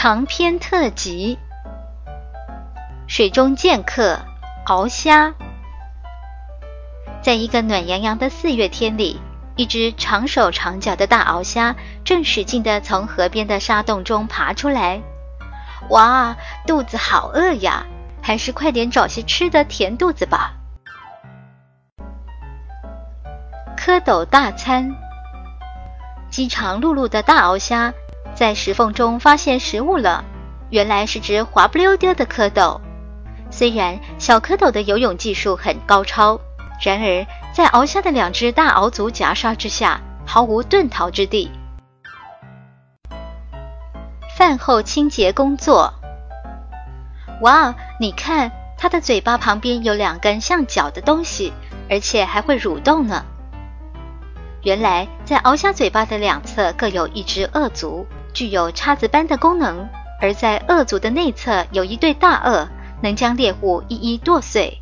长篇特辑：水中剑客鳌虾。在一个暖洋洋的四月天里，一只长手长脚的大鳌虾正使劲地从河边的沙洞中爬出来。哇，肚子好饿呀！还是快点找些吃的填肚子吧。蝌蚪大餐。饥肠辘辘的大鳌虾在石缝中发现食物了，原来是只滑不溜丢的蝌蚪。虽然小蝌蚪的游泳技术很高超，然而在鳌虾的两只大鳌足夹杀之下，毫无遁逃之地。饭后清洁工作。哇，你看它的嘴巴旁边有两根像角的东西，而且还会蠕动呢。原来在鳌虾嘴巴的两侧各有一只颚足，具有叉子般的功能；而在颚足的内侧有一对大颚，能将猎物一一剁碎。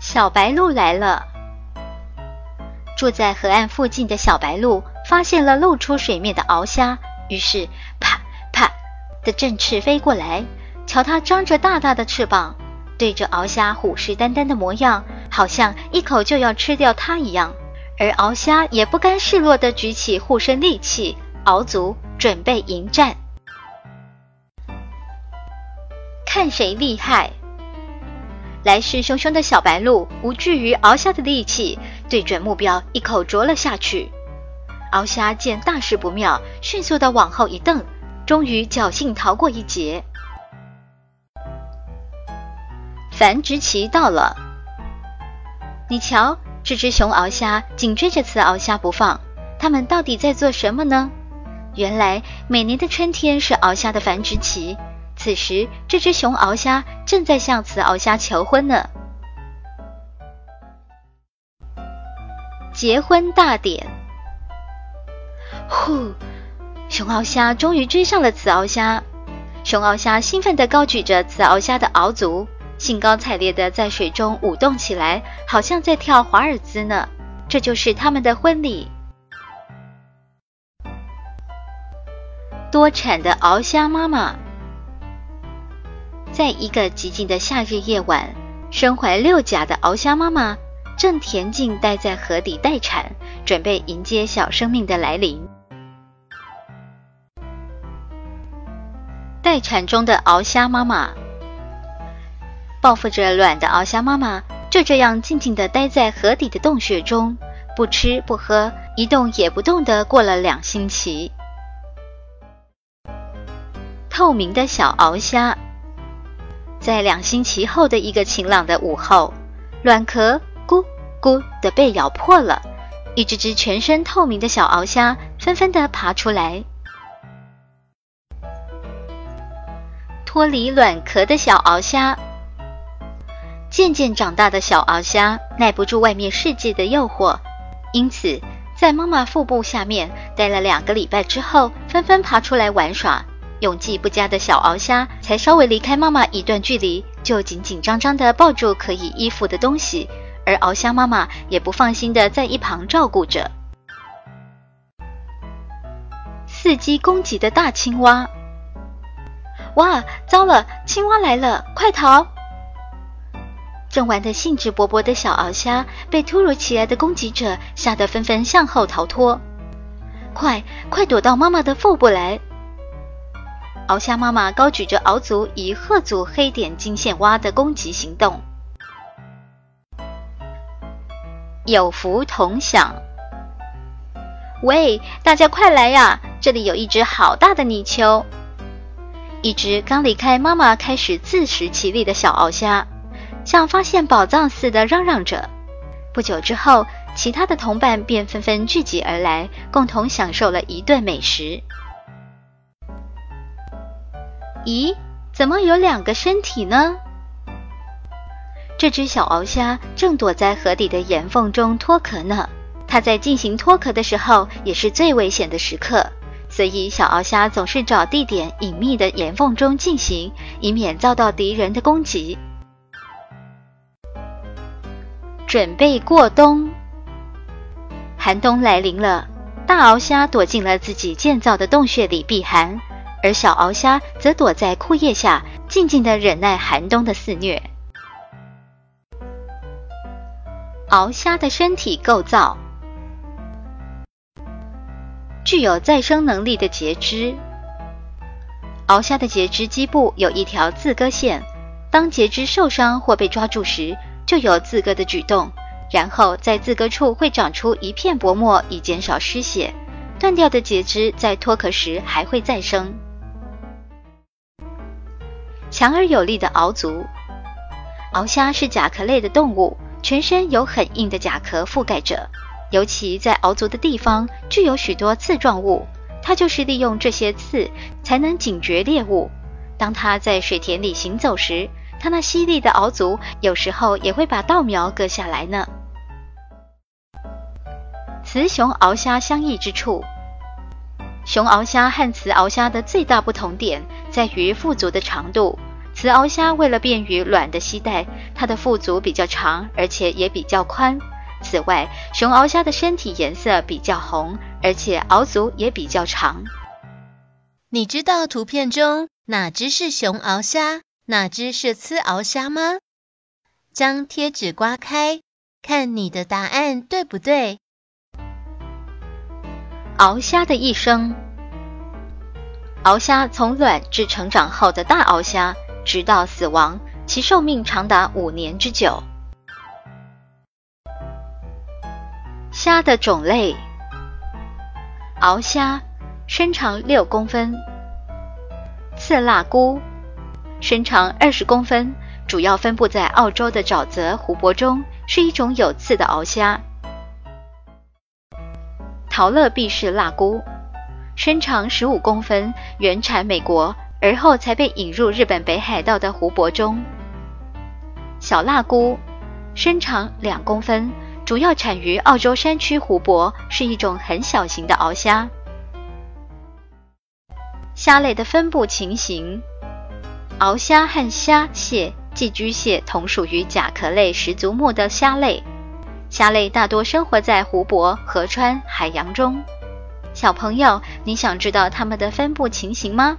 小白鹿来了。住在河岸附近的小白鹿发现了露出水面的鳌虾，于是啪啪的振翅飞过来。瞧它张着大大的翅膀，对着鳌虾虎视眈眈的模样，好像一口就要吃掉它一样。而鳌虾也不甘示弱地举起护身利器鳌足，准备迎战。看谁厉害！来势汹汹的小白鹿无惧于鳌虾的力气，对准目标一口啄了下去。鳌虾见大事不妙，迅速的往后一蹬，终于侥幸逃过一劫。繁殖期到了，你瞧，这只雄鳌虾紧追着雌鳌虾不放，它们到底在做什么呢？原来每年的春天是鳌虾的繁殖期。此时，这只雄鳌虾正在向雌鳌虾求婚呢。结婚大典，呼！雄鳌虾终于追上了雌鳌虾。雄鳌虾兴奋地高举着雌鳌虾的鳌足，兴高采烈地在水中舞动起来，好像在跳华尔兹呢。这就是他们的婚礼。多产的鳌虾妈妈。在一个寂静的夏日夜晚，身怀六甲的鳌虾妈妈正恬静待在河底待产，准备迎接小生命的来临。待产中的鳌虾妈妈，报复着卵的鳌虾妈妈就这样静静地待在河底的洞穴中，不吃不喝，一动也不动地过了两星期。透明的小鳌虾。在两星期后的一个晴朗的午后，卵壳咕咕的被咬破了，一只只全身透明的小鳌虾纷纷地爬出来。脱离卵壳的小鳌虾，渐渐长大的小鳌虾耐不住外面世界的诱惑，因此在妈妈腹部下面待了两个礼拜之后，纷纷爬出来玩耍。勇气不佳的小鳌虾才稍微离开妈妈一段距离，就紧紧张张地抱住可以依附的东西，而鳌虾妈妈也不放心地在一旁照顾着。伺机攻击的大青蛙，哇，糟了，青蛙来了，快逃！正玩得兴致勃勃的小鳌虾被突如其来的攻击者吓得纷纷向后逃脱，快快躲到妈妈的腹部来！鳌虾妈妈高举着鳌足，以鹤足黑点金线蛙的攻击行动。有福同享！喂，大家快来呀！这里有一只好大的泥鳅。一只刚离开妈妈开始自食其力的小鳌虾，像发现宝藏似的嚷嚷着。不久之后，其他的同伴便纷纷聚集而来，共同享受了一顿美食。咦，怎么有两个身体呢？这只小鳌虾正躲在河底的岩缝中脱壳呢。它在进行脱壳的时候，也是最危险的时刻，所以小鳌虾总是找地点隐秘的岩缝中进行，以免遭到敌人的攻击。准备过冬，寒冬来临了，大鳌虾躲进了自己建造的洞穴里避寒。而小鳌虾则躲在枯叶下，静静的忍耐寒冬的肆虐。鳌虾的身体构造具有再生能力的节肢。鳌虾的节肢基部有一条自割线，当节肢受伤或被抓住时，就有自割的举动，然后在自割处会长出一片薄膜，以减少失血。断掉的截肢在脱壳时还会再生。强而有力的螯足，螯虾是甲壳类的动物，全身有很硬的甲壳覆盖着，尤其在螯足的地方具有许多刺状物，它就是利用这些刺才能警觉猎物。当它在水田里行走时，它那犀利的螯足有时候也会把稻苗割下来呢。雌雄鳌虾相异之处。雄鳌虾和雌鳌虾的最大不同点在于腹足的长度。雌鳌虾为了便于卵的携带，它的腹足比较长，而且也比较宽。此外，雄鳌虾的身体颜色比较红，而且螯足也比较长。你知道图片中哪只是雄鳌虾，哪只是雌鳌虾吗？将贴纸刮开，看你的答案对不对？鳌虾的一生，鳌虾从卵至成长后的大鳌虾，直到死亡，其寿命长达五年之久。虾的种类：鳌虾，身长六公分；刺蜡菇，身长二十公分，主要分布在澳洲的沼泽湖泊中，是一种有刺的鳌虾。陶乐碧氏蜡菇，身长十五公分，原产美国，而后才被引入日本北海道的湖泊中。小蜡菇，身长两公分，主要产于澳洲山区湖泊，是一种很小型的鳌虾。虾类的分布情形：鳌虾和虾蟹、寄居蟹同属于甲壳类十足目的虾类。虾类大多生活在湖泊、河川、海洋中。小朋友，你想知道它们的分布情形吗？